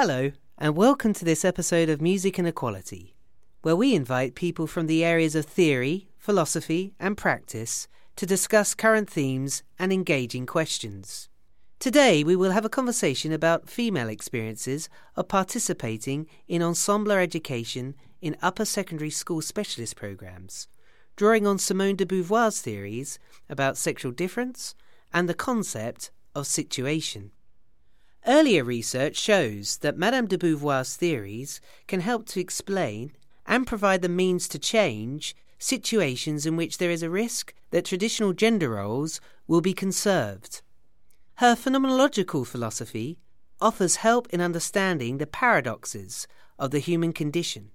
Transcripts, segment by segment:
Hello, and welcome to this episode of Music and Equality, where we invite people from the areas of theory, philosophy, and practice to discuss current themes and engaging questions. Today, we will have a conversation about female experiences of participating in ensemble education in upper secondary school specialist programs, drawing on Simone de Beauvoir's theories about sexual difference and the concept of situation. Earlier research shows that Madame de Beauvoir's theories can help to explain and provide the means to change situations in which there is a risk that traditional gender roles will be conserved. Her phenomenological philosophy offers help in understanding the paradoxes of the human condition.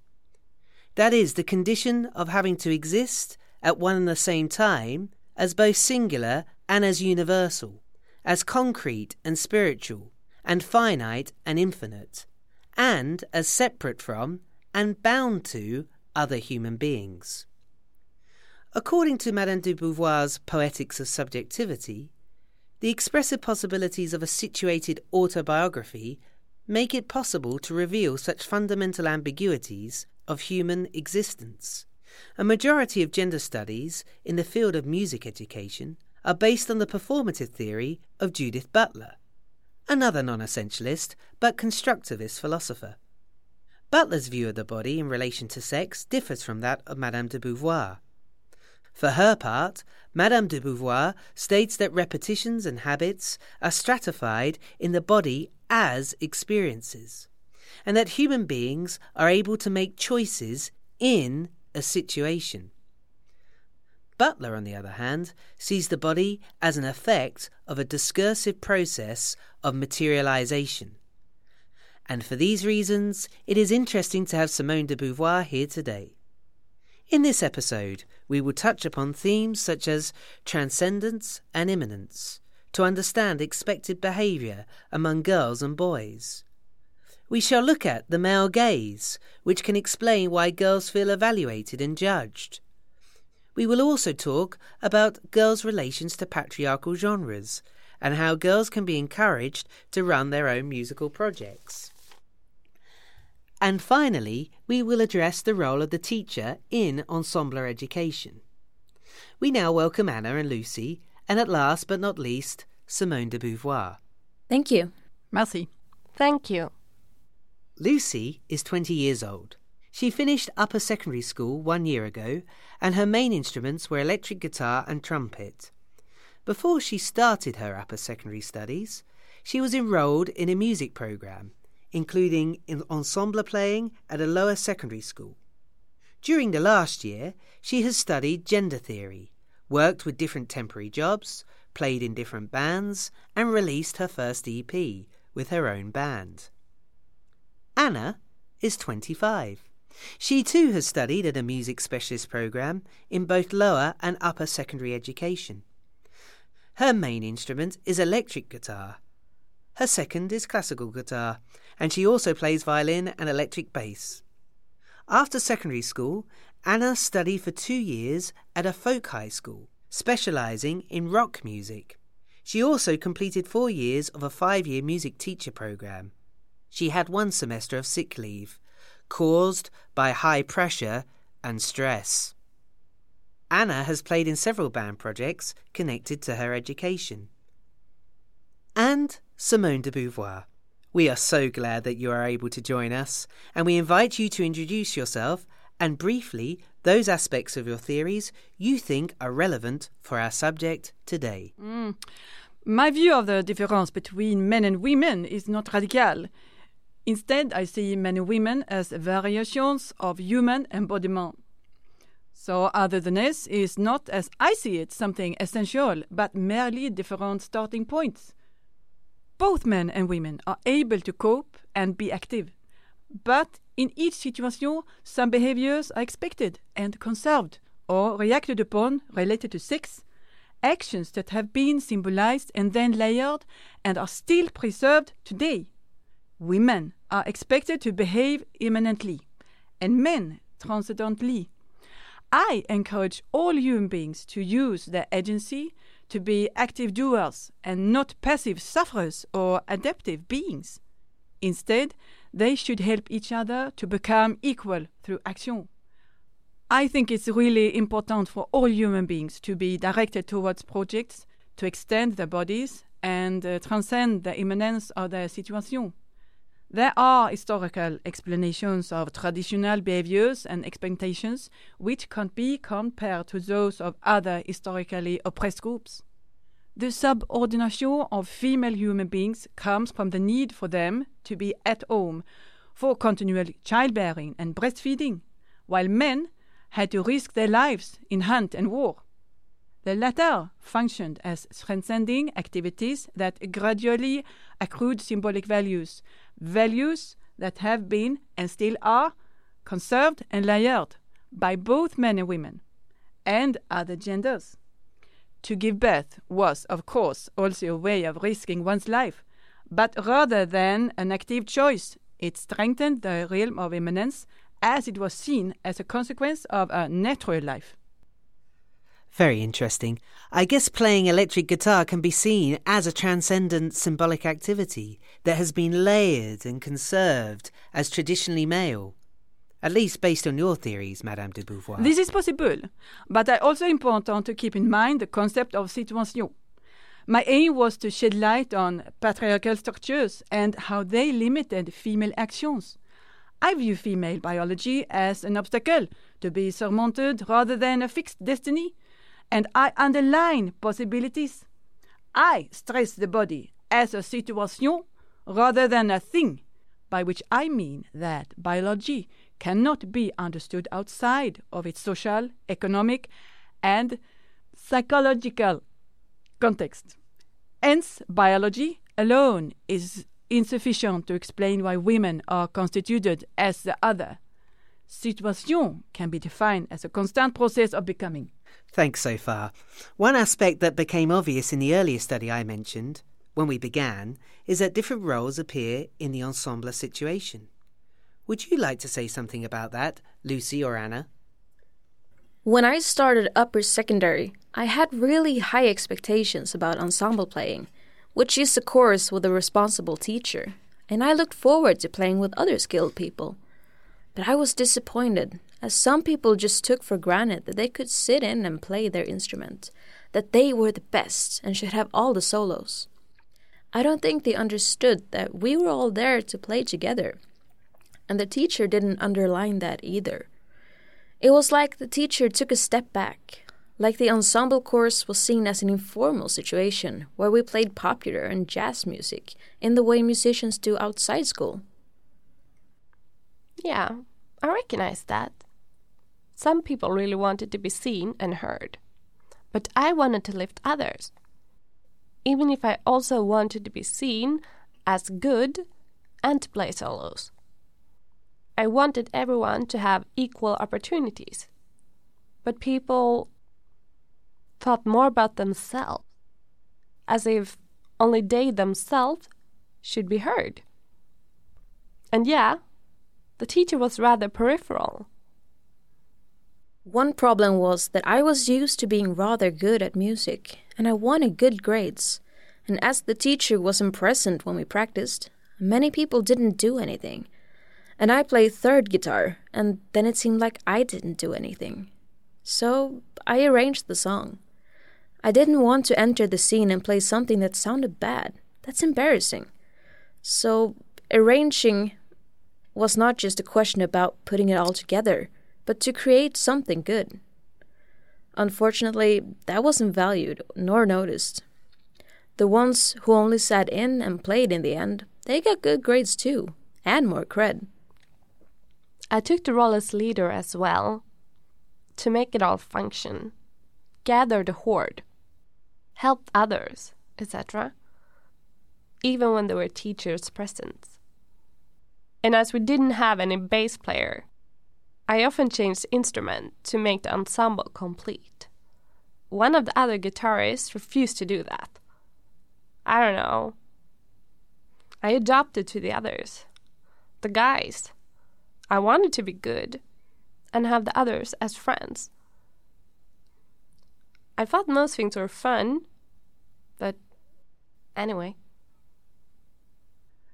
That is, the condition of having to exist at one and the same time as both singular and as universal, as concrete and spiritual, and finite and infinite, and as separate from and bound to other human beings. According to Madame de Beauvoir's Poetics of Subjectivity, the expressive possibilities of a situated autobiography make it possible to reveal such fundamental ambiguities of human existence. A majority of gender studies in the field of music education are based on the performative theory of Judith Butler, another non essentialist but constructivist philosopher. Butler's view of the body in relation to sex differs from that of Madame de Beauvoir. For her part, Madame de Beauvoir states that repetitions and habits are stratified in the body as experiences, and that human beings are able to make choices in a situation. Butler, on the other hand, sees the body as an effect of a discursive process of materialization. And for these reasons, it is interesting to have Simone de Beauvoir here today. In this episode, we will touch upon themes such as transcendence and immanence to understand expected behaviour among girls and boys. We shall look at the male gaze, which can explain why girls feel evaluated and judged. We will also talk about girls' relations to patriarchal genres and how girls can be encouraged to run their own musical projects. And finally, we will address the role of the teacher in ensemble education. We now welcome Anna and Lucy, and at last but not least, Simone de Beauvoir. Thank you. Merci. Thank you. Lucy is 20 years old. She finished upper secondary school one year ago, and her main instruments were electric guitar and trumpet. Before she started her upper secondary studies, she was enrolled in a music program including ensemble playing at a lower secondary school. During the last year, she has studied gender theory, worked with different temporary jobs, played in different bands, and released her first EP with her own band. Anna is 25. She too has studied at a music specialist program in both lower and upper secondary education. Her main instrument is electric guitar. Her second is classical guitar, and she also plays violin and electric bass. After secondary school, Anna studied for two years at a folk high school, specialising in rock music. She also completed four years of a five year music teacher programme. She had one semester of sick leave, caused by high pressure and stress. Anna has played in several band projects connected to her education. And Simone de Beauvoir. We are so glad that you are able to join us, and we invite you to introduce yourself and briefly those aspects of your theories you think are relevant for our subject today. Mm. My view of the difference between men and women is not radical. Instead, I see many women as variations of human embodiment. So, otherness is not, as I see it, something essential, but merely different starting points both men and women are able to cope and be active. But in each situation, some behaviors are expected and conserved or reacted upon related to sex, actions that have been symbolized and then layered and are still preserved today. Women are expected to behave immanently, and men transcendently. I encourage all human beings to use their agency to be active doers and not passive sufferers or adaptive beings. Instead, they should help each other to become equal through action. I think it's really important for all human beings to be directed towards projects to extend their bodies and uh, transcend the immanence of their situation. There are historical explanations of traditional behaviors and expectations which can't be compared to those of other historically oppressed groups. The subordination of female human beings comes from the need for them to be at home for continual childbearing and breastfeeding, while men had to risk their lives in hunt and war. The latter functioned as transcending activities that gradually accrued symbolic values, values that have been and still are conserved and layered by both men and women and other genders. To give birth was, of course, also a way of risking one's life, but rather than an active choice, it strengthened the realm of immanence as it was seen as a consequence of a natural life. Very interesting. I guess playing electric guitar can be seen as a transcendent symbolic activity that has been layered and conserved as traditionally male. At least based on your theories, Madame de Beauvoir. This is possible, but it's also important to keep in mind the concept of situation. My aim was to shed light on patriarchal structures and how they limited female actions. I view female biology as an obstacle to be surmounted rather than a fixed destiny and I underline possibilities. I stress the body as a situation rather than a thing, by which I mean that biology cannot be understood outside of its social, economic, and psychological context. Hence, biology alone is insufficient to explain why women are constituted as the other. Situation can be defined as a constant process of becoming. Thanks so far. One aspect that became obvious in the earlier study I mentioned, when we began, is that different roles appear in the ensemble situation. Would you like to say something about that, Lucy or Anna? When I started upper secondary, I had really high expectations about ensemble playing, which is a course with a responsible teacher, and I looked forward to playing with other skilled people. But I was disappointed as some people just took for granted that they could sit in and play their instrument, that they were the best and should have all the solos. I don't think they understood that we were all there to play together, and the teacher didn't underline that either. It was like the teacher took a step back, like the ensemble course was seen as an informal situation where we played popular and jazz music in the way musicians do outside school. Yeah, I recognize that. Some people really wanted to be seen and heard. But I wanted to lift others. Even if I also wanted to be seen as good and to play solos. I wanted everyone to have equal opportunities. But people thought more about themselves, as if only they themselves should be heard. And yeah, the teacher was rather peripheral. One problem was that I was used to being rather good at music, and I wanted good grades. And as the teacher wasn't present when we practiced, many people didn't do anything. And I played third guitar, and then it seemed like I didn't do anything. So I arranged the song. I didn't want to enter the scene and play something that sounded bad. That's embarrassing. So arranging was not just a question about putting it all together but to create something good. Unfortunately, that wasn't valued nor noticed. The ones who only sat in and played in the end, they got good grades too, and more cred. I took the role as leader as well, to make it all function, gather the horde, help others, etc., even when there were teachers present. And as we didn't have any bass player, I often changed instrument to make the ensemble complete. One of the other guitarists refused to do that. I don't know. I adopted to the others. The guys. I wanted to be good and have the others as friends. I thought most things were fun, but anyway.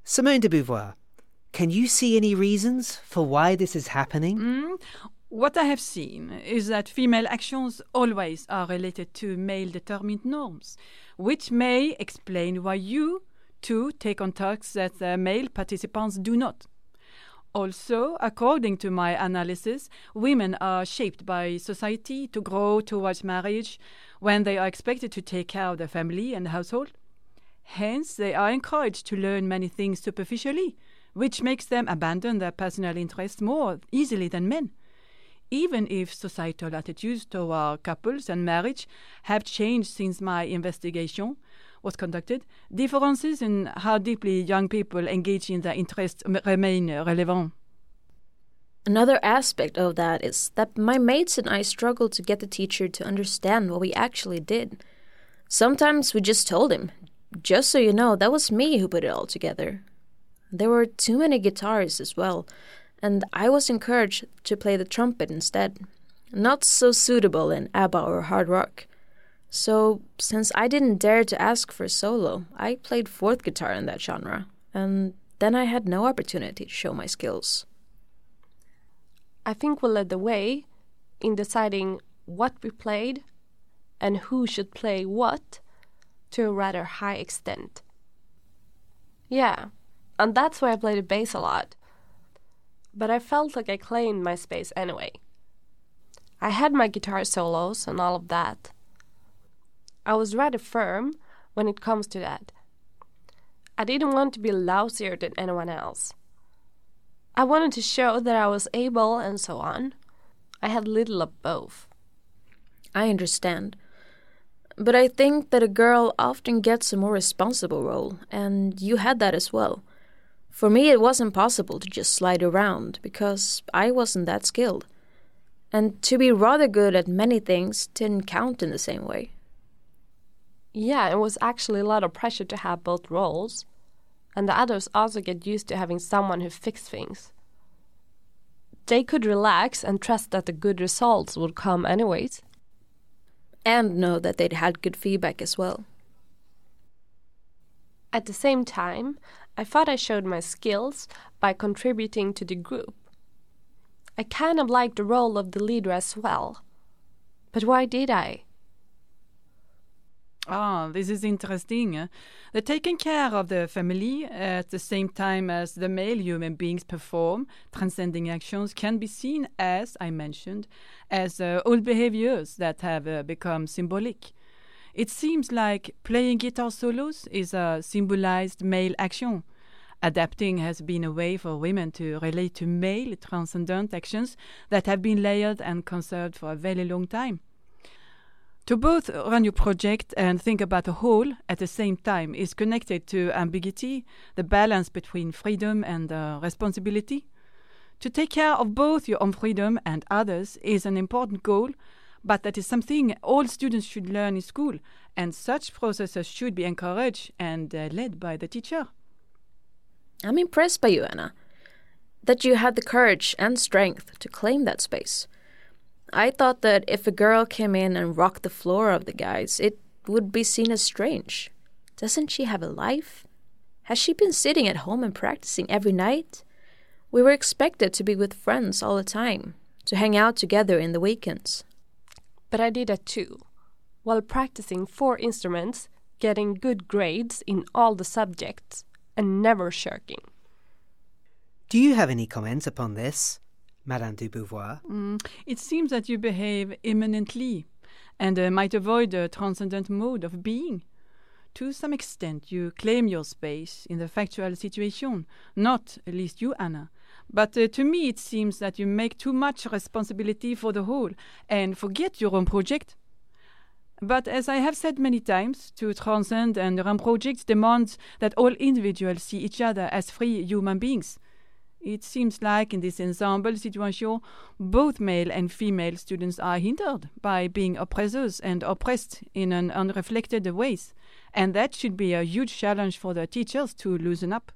Simone de Beauvoir, can you see any reasons for why this is happening? Mm, what I have seen is that female actions always are related to male determined norms, which may explain why you too take on tasks that male participants do not. Also, according to my analysis, women are shaped by society to grow towards marriage when they are expected to take care of the family and household. Hence, they are encouraged to learn many things superficially, which makes them abandon their personal interests more easily than men. Even if societal attitudes toward couples and marriage have changed since my investigation was conducted, differences in how deeply young people engage in their interests remain relevant. Another aspect of that is that my mates and I struggled to get the teacher to understand what we actually did. Sometimes we just told him, just so you know, that was me who put it all together. There were too many guitars as well, and I was encouraged to play the trumpet instead. Not so suitable in ABBA or hard rock. So, since I didn't dare to ask for a solo, I played fourth guitar in that genre, and then I had no opportunity to show my skills. I think we led the way in deciding what we played and who should play what to a rather high extent. Yeah, and that's why I played the bass a lot. But I felt like I claimed my space anyway. I had my guitar solos and all of that. I was rather firm when it comes to that. I didn't want to be lousier than anyone else. I wanted to show that I was able and so on. I had little of both. I understand. But I think that a girl often gets a more responsible role, and you had that as well. For me, it wasn't possible to just slide around because I wasn't that skilled. And to be rather good at many things didn't count in the same way. Yeah, it was actually a lot of pressure to have both roles and the others also get used to having someone who fixed things. They could relax and trust that the good results would come anyways. And know that they'd had good feedback as well. At the same time, I thought I showed my skills by contributing to the group. I kind of liked the role of the leader as well. But why did I? Ah, this is interesting. The taking care of the family at the same time as the male human beings perform transcending actions can be seen as, I mentioned, as uh, old behaviors that have uh, become symbolic. It seems like playing guitar solos is a symbolized male action. Adapting has been a way for women to relate to male transcendent actions that have been layered and conserved for a very long time. To both run your project and think about a whole at the same time is connected to ambiguity, the balance between freedom and uh, responsibility. To take care of both your own freedom and others is an important goal, but that is something all students should learn in school, and such processes should be encouraged and uh, led by the teacher. I'm impressed by you, Anna, that you had the courage and strength to claim that space. I thought that if a girl came in and rocked the floor of the guys, it would be seen as strange. Doesn't she have a life? Has she been sitting at home and practicing every night? We were expected to be with friends all the time, to hang out together in the weekends. But I did that too, while practicing four instruments, getting good grades in all the subjects, and never shirking. Do you have any comments upon this? Madame de Beauvoir? Mm, it seems that you behave immanently and uh, might avoid a transcendent mode of being. To some extent, you claim your space in the factual situation, not at least you, Anna. But uh, to me, it seems that you make too much responsibility for the whole and forget your own project. But as I have said many times, to transcend and run projects demands that all individuals see each other as free human beings. It seems like in this ensemble situation, both male and female students are hindered by being oppressors and oppressed in an unreflected ways, and that should be a huge challenge for the teachers to loosen up.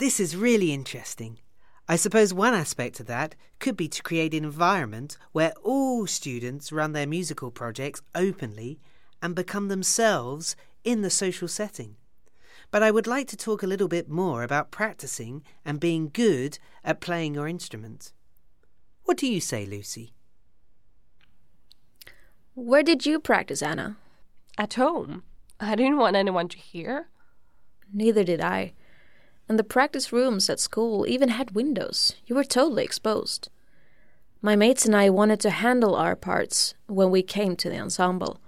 This is really interesting. I suppose one aspect of that could be to create an environment where all students run their musical projects openly and become themselves in the social setting. but I would like to talk a little bit more about practicing and being good at playing your instrument. What do you say, Lucy? Where did you practice, Anna? At home. I didn't want anyone to hear. Neither did I. And the practice rooms at school even had windows. You were totally exposed. My mates and I wanted to handle our parts when we came to the ensemble.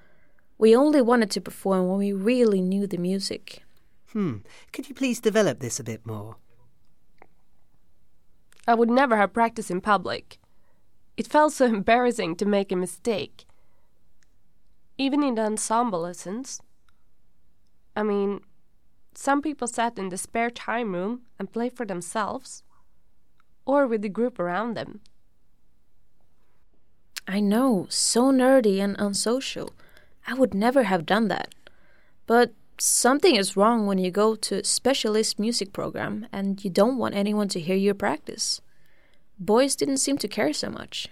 We only wanted to perform when we really knew the music. Hmm. Could you please develop this a bit more? I would never have practiced in public. It felt so embarrassing to make a mistake. Even in the ensemble lessons. I mean, some people sat in the spare time room and played for themselves, or with the group around them. I know, so nerdy and unsocial. I would never have done that. But something is wrong when you go to a specialist music program and you don't want anyone to hear your practice. Boys didn't seem to care so much.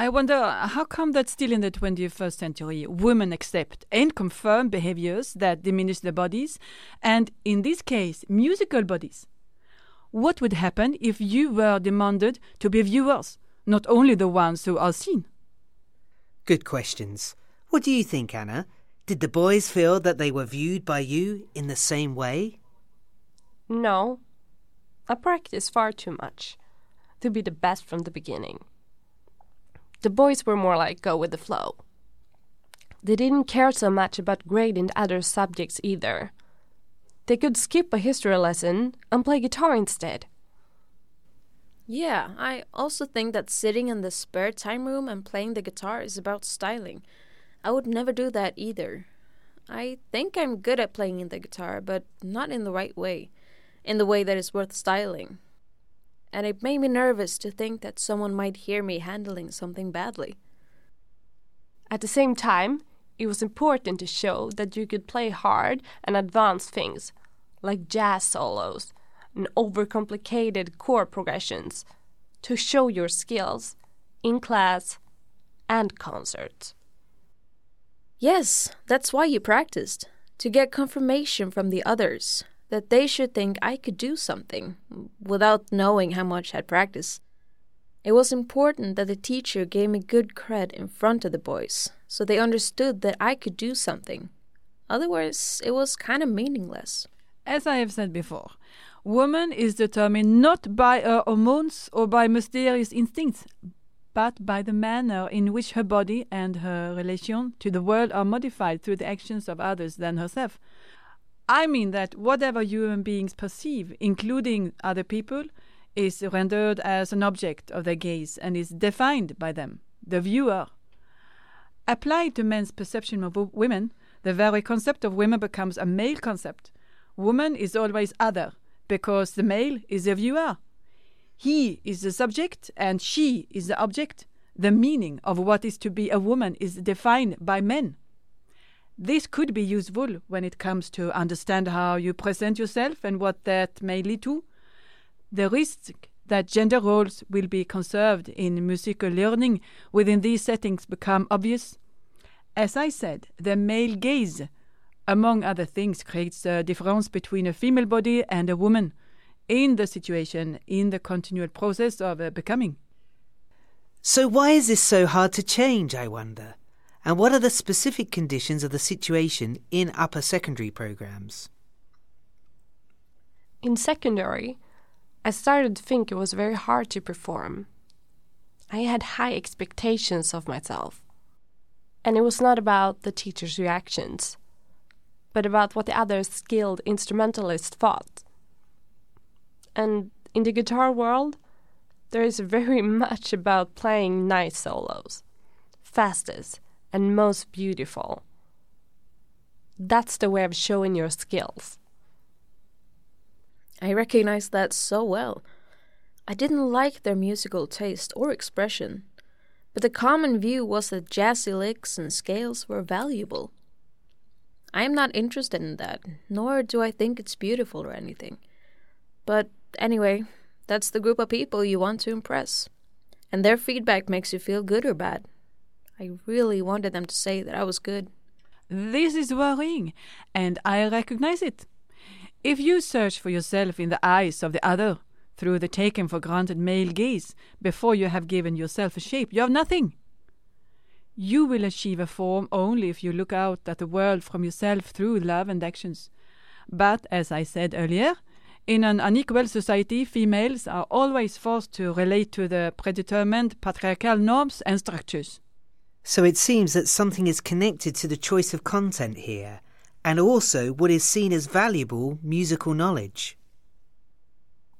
I wonder how come that still in the 21st century women accept and confirm behaviors that diminish their bodies, and in this case, musical bodies? What would happen if you were demanded to be viewers, not only the ones who are seen? Good questions. What do you think, Anna? Did the boys feel that they were viewed by you in the same way? No. I practiced far too much to be the best from the beginning. The boys were more like go with the flow. They didn't care so much about grade grading other subjects either. They could skip a history lesson and play guitar instead. Yeah, I also think that sitting in the spare time room and playing the guitar is about styling. I would never do that either. I think I'm good at playing the guitar, but not in the right way, in the way that is worth styling. And it made me nervous to think that someone might hear me handling something badly. At the same time, it was important to show that you could play hard and advanced things, like jazz solos and overcomplicated chord progressions, to show your skills in class and concerts. Yes, that's why you practiced. To get confirmation from the others that they should think I could do something without knowing how much I'd practiced. It was important that the teacher gave me good cred in front of the boys so they understood that I could do something. Otherwise, it was kind of meaningless. As I have said before, woman is determined not by her hormones or by mysterious instincts, but by the manner in which her body and her relation to the world are modified through the actions of others than herself. I mean that whatever human beings perceive, including other people, is rendered as an object of their gaze and is defined by them, the viewer. Applied to men's perception of women, the very concept of women becomes a male concept. Woman is always other, because the male is the viewer. He is the subject and she is the object. The meaning of what is to be a woman is defined by men. This could be useful when it comes to understand how you present yourself and what that may lead to. The risk that gender roles will be conserved in musical learning within these settings become obvious. As I said, the male gaze, among other things, creates a difference between a female body and a woman in the situation, in the continual process of uh, becoming. So, why is this so hard to change, I wonder? And what are the specific conditions of the situation in upper secondary programs? In secondary, I started to think it was very hard to perform. I had high expectations of myself. And it was not about the teacher's reactions, but about what the other skilled instrumentalists thought. And in the guitar world, there is very much about playing nice solos, fastest and most beautiful. That's the way of showing your skills. I recognize that so well. I didn't like their musical taste or expression, but the common view was that jazzy licks and scales were valuable. I am not interested in that, nor do I think it's beautiful or anything. But Anyway, that's the group of people you want to impress. And their feedback makes you feel good or bad. I really wanted them to say that I was good. This is worrying, and I recognize it. If you search for yourself in the eyes of the other through the taken for granted male gaze before you have given yourself a shape, you have nothing. You will achieve a form only if you look out at the world from yourself through love and actions. But, as I said earlier, in an unequal society, females are always forced to relate to the predetermined patriarchal norms and structures. So it seems that something is connected to the choice of content here, and also what is seen as valuable musical knowledge.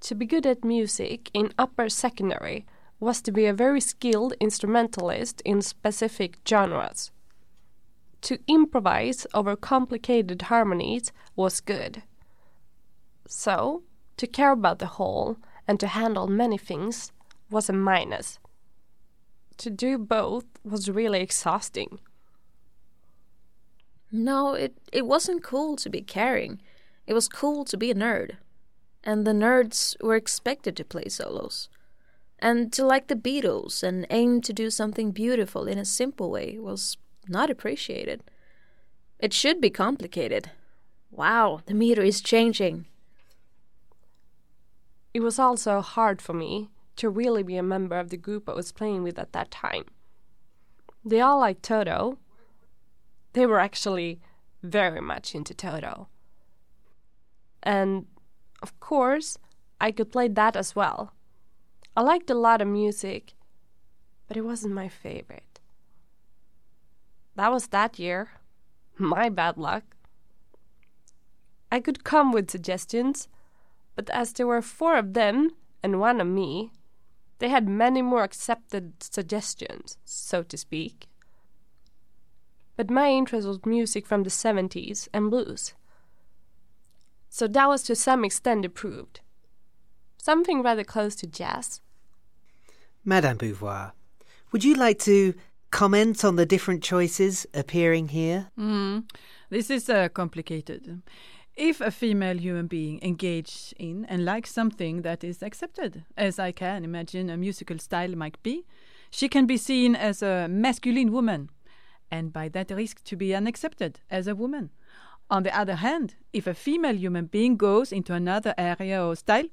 To be good at music in upper secondary was to be a very skilled instrumentalist in specific genres. To improvise over complicated harmonies was good. So, to care about the whole and to handle many things was a minus. To do both was really exhausting. No, it, it wasn't cool to be caring. It was cool to be a nerd. And the nerds were expected to play solos. And to like the Beatles and aim to do something beautiful in a simple way was not appreciated. It should be complicated. Wow, the meter is changing. It was also hard for me to really be a member of the group I was playing with at that time. They all liked Toto, they were actually very much into Toto. And of course, I could play that as well. I liked a lot of music, but it wasn't my favorite. That was that year. My bad luck. I could come with suggestions, but as there were four of them and one of me, they had many more accepted suggestions, so to speak but my interest was music from the 70s and blues. So that was to some extent approved. Something rather close to jazz. Madame Beauvoir, would you like to comment on the different choices appearing here? Mm, this is uh, complicated. If a female human being engages in and likes something that is accepted, as I can imagine a musical style might be, she can be seen as a masculine woman and by that risk to be unaccepted as a woman. On the other hand, if a female human being goes into another area or style,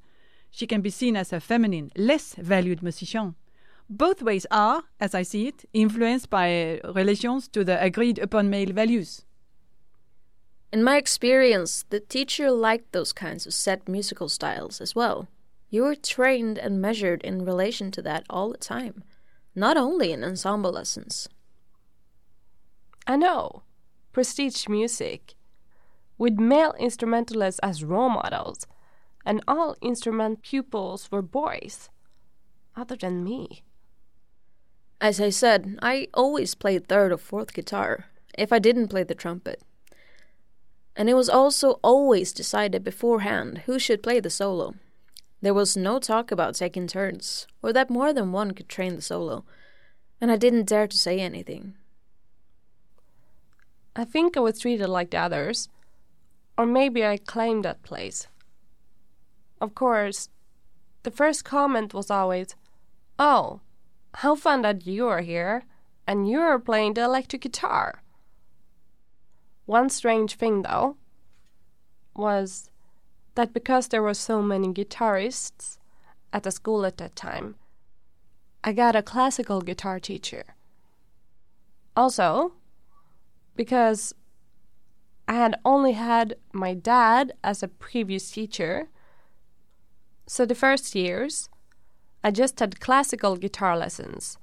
she can be seen as a feminine, less valued musician. Both ways are, as I see it, influenced by relations to the agreed upon male values. In my experience, the teacher liked those kinds of set musical styles as well. You were trained and measured in relation to that all the time, not only in ensemble lessons. I know, prestige music, with male instrumentalists as role models, and all instrument pupils were boys, other than me. As I said, I always played third or fourth guitar, if I didn't play the trumpet. And it was also always decided beforehand who should play the solo. There was no talk about taking turns, or that more than one could train the solo, and I didn't dare to say anything. I think I was treated like the others. Or maybe I claimed that place. Of course, the first comment was always, Oh, how fun that you are here and you're playing the electric guitar. One strange thing, though, was that because there were so many guitarists at the school at that time, I got a classical guitar teacher. Also, because I had only had my dad as a previous teacher. So the first years, I just had classical guitar lessons.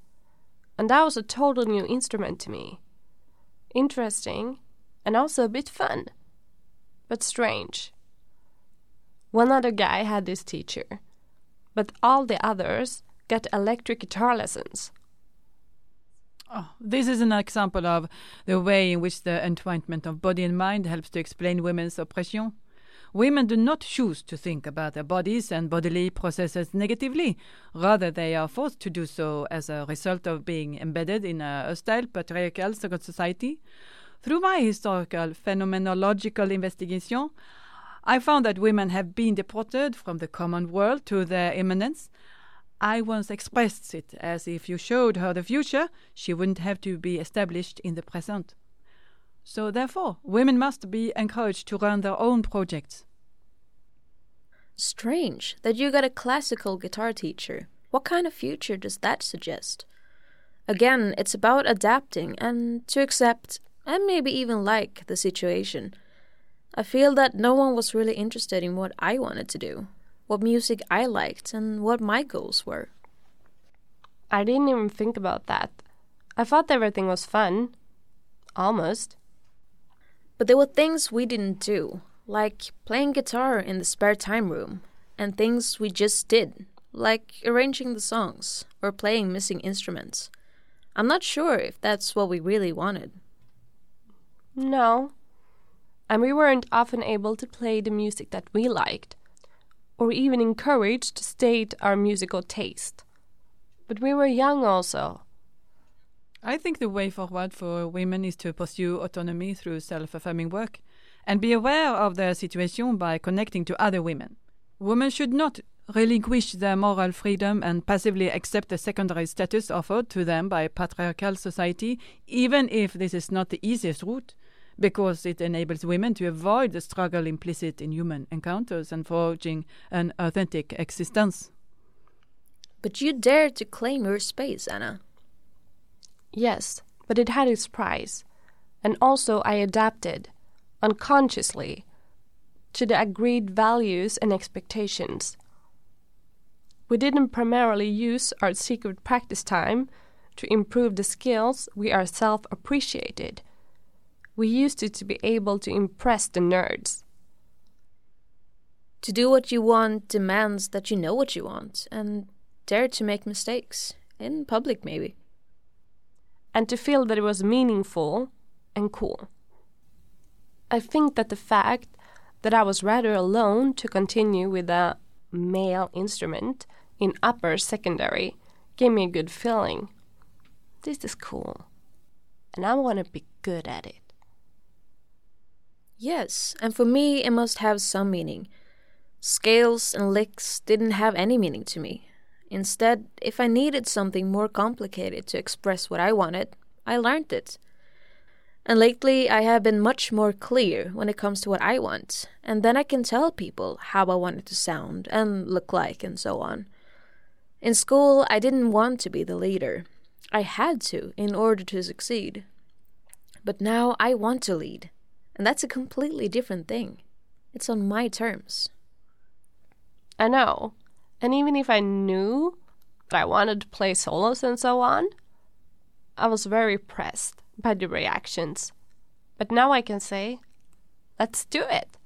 And that was a total new instrument to me. Interesting and also a bit fun, but strange. One other guy had this teacher, but all the others got electric guitar lessons. Oh, this is an example of the way in which the entwinement of body and mind helps to explain women's oppression. Women do not choose to think about their bodies and bodily processes negatively. Rather, they are forced to do so as a result of being embedded in a hostile patriarchal society. Through my historical phenomenological investigation, I found that women have been deported from the common world to their immanence I once expressed it as if you showed her the future, she wouldn't have to be established in the present. So, therefore, women must be encouraged to run their own projects. Strange that you got a classical guitar teacher. What kind of future does that suggest? Again, it's about adapting and to accept and maybe even like the situation. I feel that no one was really interested in what I wanted to do, what music I liked, and what my goals were. I didn't even think about that. I thought everything was fun. Almost. But there were things we didn't do, like playing guitar in the spare time room, and things we just did, like arranging the songs or playing missing instruments. I'm not sure if that's what we really wanted. No. And we weren't often able to play the music that we liked, or even encouraged to state our musical taste. But we were young also. I think the way forward for women is to pursue autonomy through self affirming work and be aware of their situation by connecting to other women. Women should not relinquish their moral freedom and passively accept the secondary status offered to them by patriarchal society, even if this is not the easiest route, because it enables women to avoid the struggle implicit in human encounters and forging an authentic existence. But you dared to claim your space, Anna. Yes, but it had its price. And also, I adapted, unconsciously, to the agreed values and expectations. We didn't primarily use our secret practice time to improve the skills we ourselves appreciated. We used it to be able to impress the nerds. To do what you want demands that you know what you want and dare to make mistakes, in public maybe. And to feel that it was meaningful and cool. I think that the fact that I was rather alone to continue with a male instrument in upper secondary gave me a good feeling. This is cool. And I want to be good at it. Yes, and for me it must have some meaning. Scales and licks didn't have any meaning to me. Instead, if I needed something more complicated to express what I wanted, I learned it. And lately, I have been much more clear when it comes to what I want, and then I can tell people how I want it to sound and look like, and so on. In school, I didn't want to be the leader. I had to in order to succeed. But now I want to lead, and that's a completely different thing. It's on my terms. I know. And even if I knew that I wanted to play solos and so on, I was very pressed by the reactions. But now I can say, let's do it.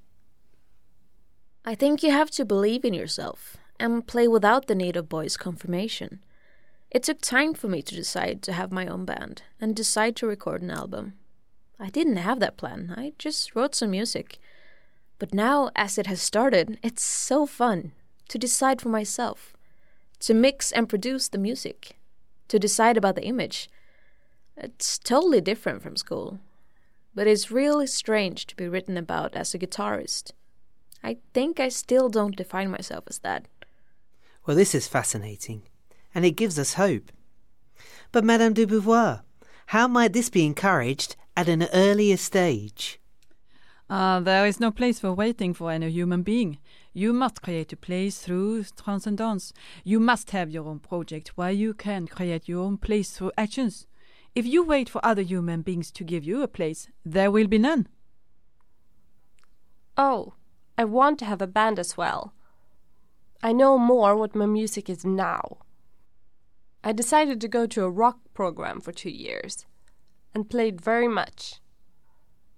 I think you have to believe in yourself and play without the need of boys' confirmation. It took time for me to decide to have my own band and decide to record an album. I didn't have that plan, I just wrote some music. But now, as it has started, it's so fun to decide for myself, to mix and produce the music, to decide about the image. It's totally different from school, but it's really strange to be written about as a guitarist. I think I still don't define myself as that. Well, this is fascinating, and it gives us hope. But, Madame de how might this be encouraged at an earlier stage? Uh, there is no place for waiting for any human being. You must create a place through transcendence. You must have your own project where you can create your own place through actions. If you wait for other human beings to give you a place, there will be none. Oh, I want to have a band as well. I know more what my music is now. I decided to go to a rock program for two years and played very much.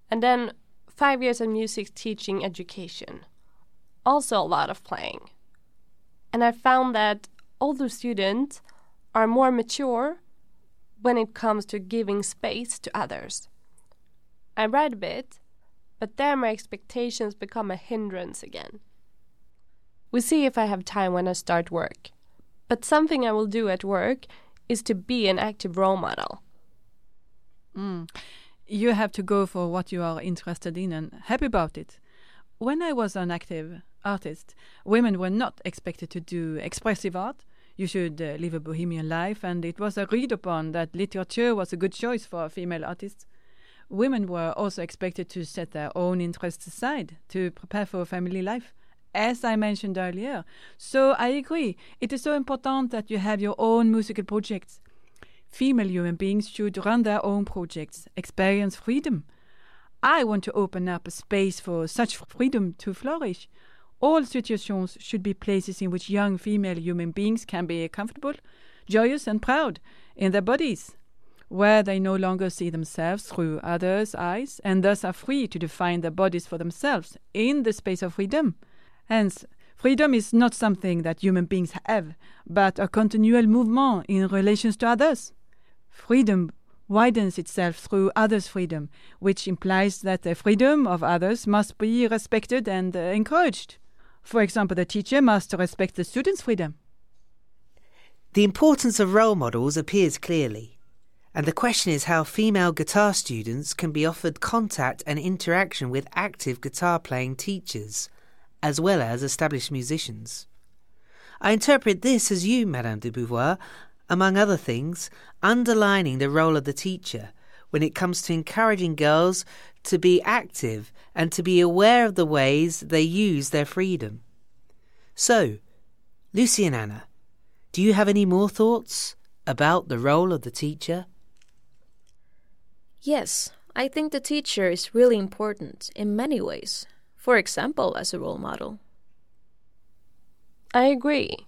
And then five years of music teaching education. Also, a lot of playing. And I found that older students are more mature when it comes to giving space to others. I read a bit, but there my expectations become a hindrance again. We'll see if I have time when I start work. But something I will do at work is to be an active role model. Mm. You have to go for what you are interested in and happy about it. When I was an active artist, women were not expected to do expressive art. You should uh, live a bohemian life, and it was agreed upon that literature was a good choice for female artists. Women were also expected to set their own interests aside to prepare for family life as I mentioned earlier. So I agree. It is so important that you have your own musical projects. Female human beings should run their own projects, experience freedom. I want to open up a space for such freedom to flourish. All situations should be places in which young female human beings can be comfortable, joyous, and proud in their bodies, where they no longer see themselves through others' eyes and thus are free to define their bodies for themselves in the space of freedom. Hence, freedom is not something that human beings have, but a continual movement in relations to others. Freedom widens itself through others' freedom, which implies that the freedom of others must be respected and uh, encouraged. For example, the teacher must respect the student's freedom. The importance of role models appears clearly, and the question is how female guitar students can be offered contact and interaction with active guitar playing teachers, as well as established musicians. I interpret this as you, Madame de Beauvoir, among other things, underlining the role of the teacher when it comes to encouraging girls to be active and to be aware of the ways they use their freedom. So, Lucy and Anna, do you have any more thoughts about the role of the teacher? Yes, I think the teacher is really important in many ways. For example, as a role model. I agree.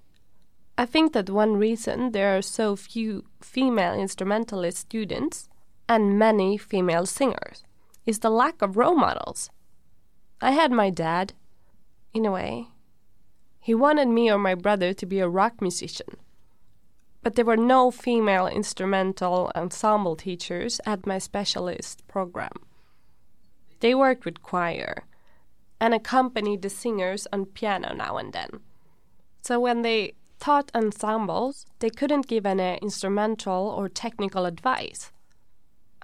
I think that one reason there are so few female instrumentalist students and many female singers is the lack of role models. I had my dad, in a way. He wanted me or my brother to be a rock musician. But there were no female instrumental ensemble teachers at my specialist program. They worked with choir and accompanied the singers on piano now and then. So when they taught ensembles, they couldn't give any instrumental or technical advice.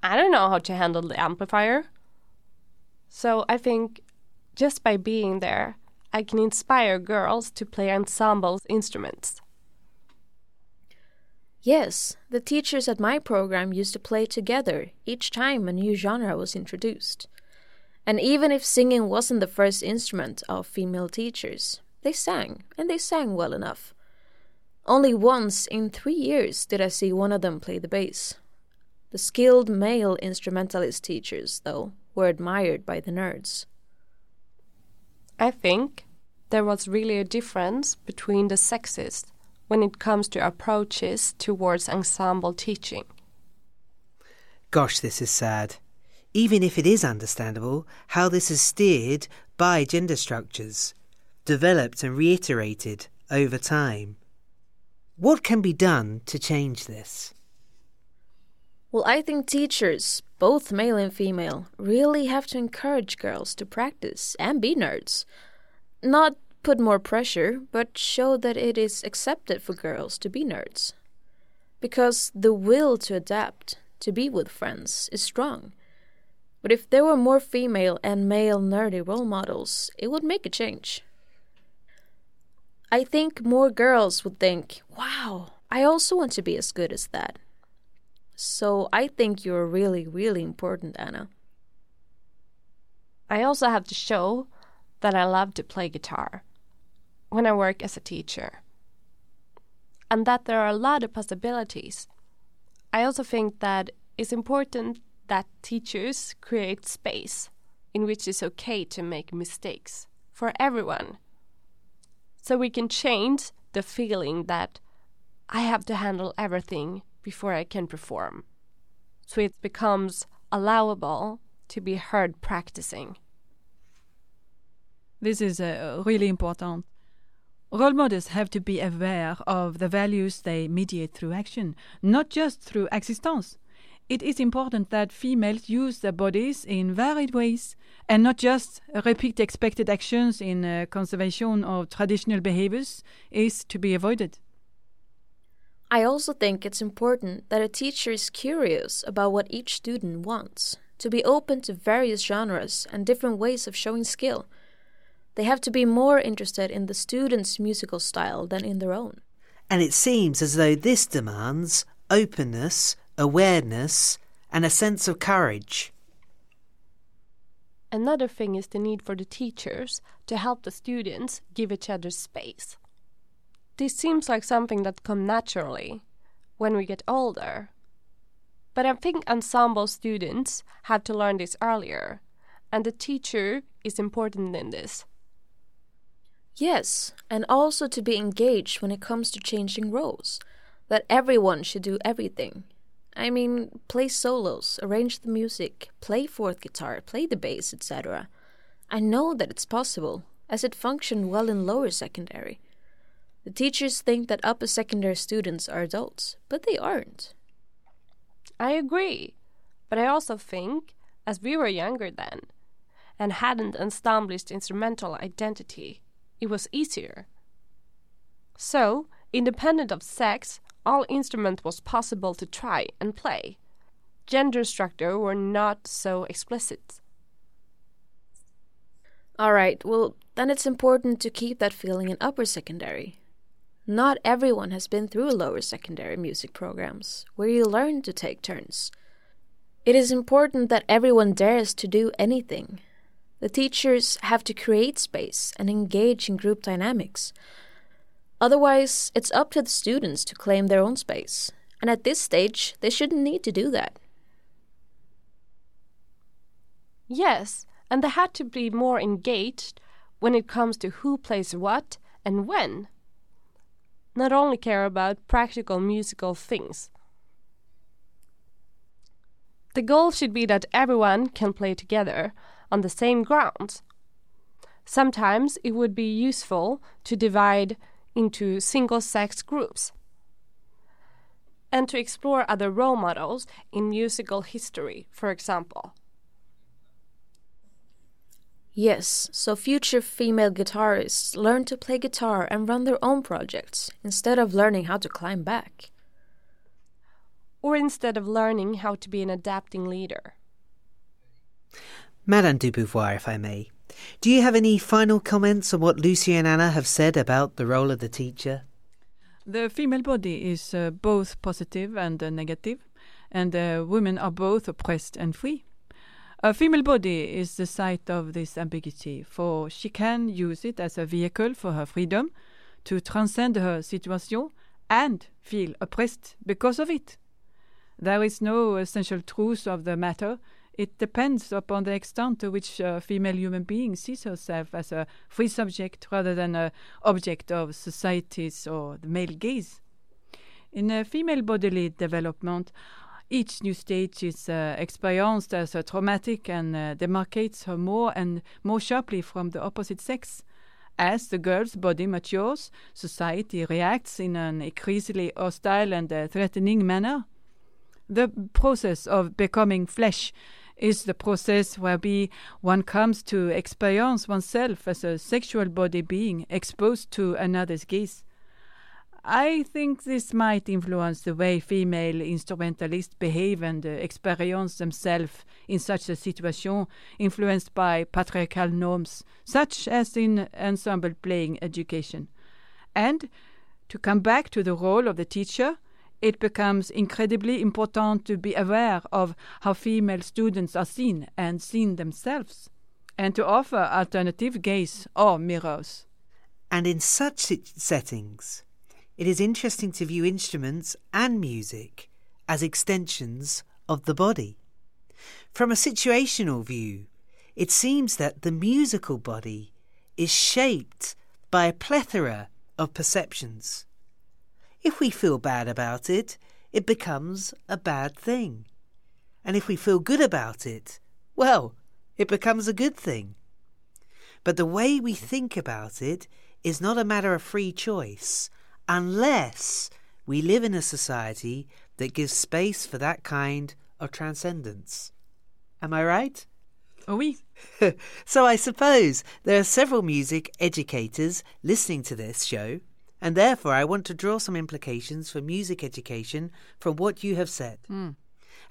I don't know how to handle the amplifier. So I think just by being there, I can inspire girls to play ensembles instruments. Yes, the teachers at my program used to play together each time a new genre was introduced. And even if singing wasn't the first instrument of female teachers, they sang, and they sang well enough. Only once in three years did I see one of them play the bass. The skilled male instrumentalist teachers, though, were admired by the nerds. I think there was really a difference between the sexes when it comes to approaches towards ensemble teaching. Gosh, this is sad. Even if it is understandable how this is steered by gender structures, developed and reiterated over time. What can be done to change this? Well, I think teachers, both male and female, really have to encourage girls to practice and be nerds. Not put more pressure, but show that it is accepted for girls to be nerds. Because the will to adapt, to be with friends, is strong. But if there were more female and male nerdy role models, it would make a change. I think more girls would think, wow, I also want to be as good as that. So I think you're really, really important, Anna. I also have to show that I love to play guitar when I work as a teacher, and that there are a lot of possibilities. I also think that it's important that teachers create space in which it's okay to make mistakes for everyone. So we can change the feeling that I have to handle everything before I can perform. So it becomes allowable to be heard practicing. This is uh, really important. Role models have to be aware of the values they mediate through action, not just through existence. It is important that females use their bodies in varied ways and not just repeat expected actions in uh, conservation of traditional behaviors is to be avoided. I also think it's important that a teacher is curious about what each student wants, to be open to various genres and different ways of showing skill. They have to be more interested in the student's musical style than in their own. And it seems as though this demands openness, awareness, and a sense of courage. Another thing is the need for the teachers to help the students give each other space. This seems like something that comes naturally when we get older. But I think ensemble students have to learn this earlier, and the teacher is important in this. Yes, and also to be engaged when it comes to changing roles. That everyone should do everything. I mean, play solos, arrange the music, play fourth guitar, play the bass, etc. I know that it's possible, as it functioned well in lower secondary. The teachers think that upper secondary students are adults, but they aren't. I agree, but I also think, as we were younger then, and hadn't established instrumental identity, it was easier. So, independent of sex, all instrument was possible to try and play. Gender structure were not so explicit. All right, well, then it's important to keep that feeling in upper secondary. Not everyone has been through lower secondary music programs, where you learn to take turns. It is important that everyone dares to do anything. The teachers have to create space and engage in group dynamics, Otherwise, it's up to the students to claim their own space, and at this stage, they shouldn't need to do that. Yes, and they had to be more engaged when it comes to who plays what and when. Not only care about practical musical things. The goal should be that everyone can play together on the same grounds. Sometimes it would be useful to divide into single sex groups and to explore other role models in musical history, for example. Yes, so future female guitarists learn to play guitar and run their own projects instead of learning how to climb back. Or instead of learning how to be an adapting leader. Madame de Beauvoir, if I may, do you have any final comments on what Lucy and Anna have said about the role of the teacher? The female body is uh, both positive and uh, negative, and uh, women are both oppressed and free. A female body is the site of this ambiguity, for she can use it as a vehicle for her freedom to transcend her situation and feel oppressed because of it. There is no essential truth of the matter it depends upon the extent to which a female human being sees herself as a free subject rather than an object of society's or the male gaze. In a female bodily development, each new stage is uh, experienced as a traumatic and uh, demarcates her more and more sharply from the opposite sex. As the girl's body matures, society reacts in an increasingly hostile and uh, threatening manner. The process of becoming flesh is the process whereby one comes to experience oneself as a sexual body being exposed to another's gaze. I think this might influence the way female instrumentalists behave and uh, experience themselves in such a situation, influenced by patriarchal norms, such as in ensemble playing education. And to come back to the role of the teacher, it becomes incredibly important to be aware of how female students are seen and seen themselves, and to offer alternative gaze or mirrors. And in such settings, it is interesting to view instruments and music as extensions of the body. From a situational view, it seems that the musical body is shaped by a plethora of perceptions if we feel bad about it, it becomes a bad thing. And if we feel good about it, well, it becomes a good thing. But the way we think about it is not a matter of free choice, unless we live in a society that gives space for that kind of transcendence. Am I right? Oh, oui. so I suppose there are several music educators listening to this show and therefore I want to draw some implications for music education from what you have said. Mm.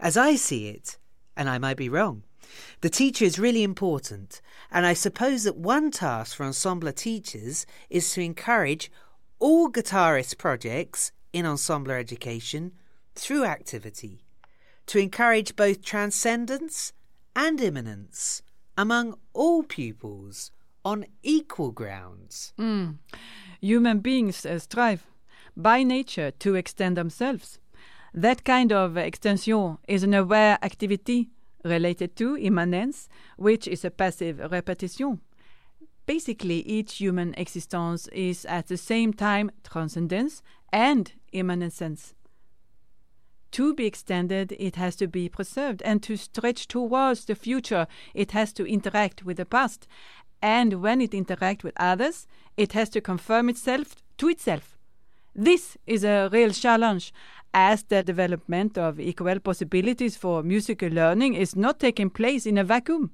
As I see it, and I might be wrong, the teacher is really important, and I suppose that one task for ensemble teachers is to encourage all guitarist projects in ensemble education through activity, to encourage both transcendence and immanence among all pupils on equal grounds. Mm. Human beings uh, strive by nature to extend themselves. That kind of extension is an aware activity related to immanence, which is a passive repetition. Basically, each human existence is at the same time transcendence and immanence. To be extended, it has to be preserved, and to stretch towards the future, it has to interact with the past. And when it interacts with others, it has to confirm itself to itself. This is a real challenge, as the development of equal possibilities for musical learning is not taking place in a vacuum.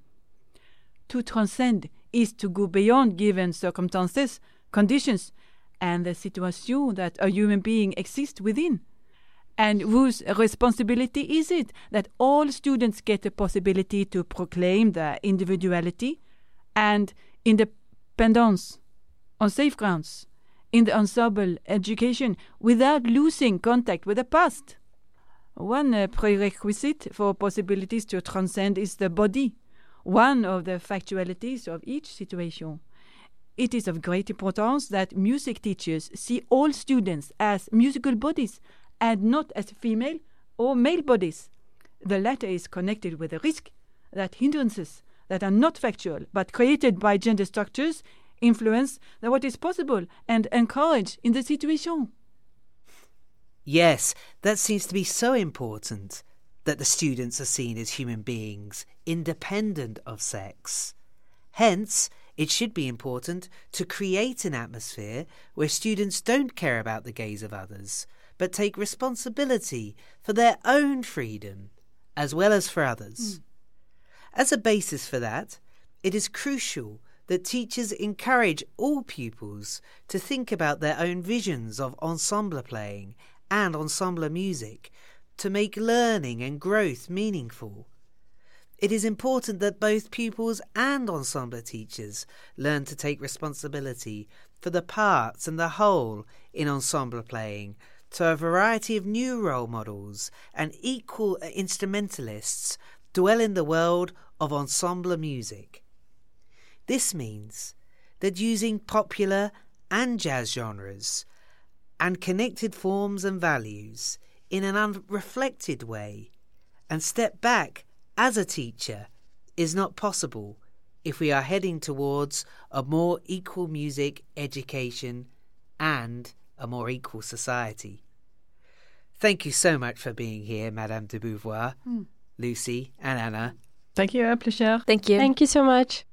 To transcend is to go beyond given circumstances, conditions, and the situation that a human being exists within. And whose responsibility is it that all students get the possibility to proclaim their individuality and independence on safe grounds? in the ensemble education without losing contact with the past. One uh, prerequisite for possibilities to transcend is the body, one of the factualities of each situation. It is of great importance that music teachers see all students as musical bodies and not as female or male bodies. The latter is connected with a risk that hindrances that are not factual but created by gender structures influence what is possible and encourage in the situation. Yes, that seems to be so important that the students are seen as human beings, independent of sex. Hence, it should be important to create an atmosphere where students don't care about the gaze of others, but take responsibility for their own freedom as well as for others. Mm. As a basis for that, it is crucial that teachers encourage all pupils to think about their own visions of ensemble playing and ensemble music to make learning and growth meaningful. It is important that both pupils and ensemble teachers learn to take responsibility for the parts and the whole in ensemble playing to a variety of new role models and equal instrumentalists dwell in the world of ensemble music. This means that using popular and jazz genres and connected forms and values in an unreflected way and step back as a teacher is not possible if we are heading towards a more equal music education and a more equal society. Thank you so much for being here, Madame de Beauvoir, mm. Lucy, and Anna. Thank you, uh, a pleasure. Thank you. Thank you so much.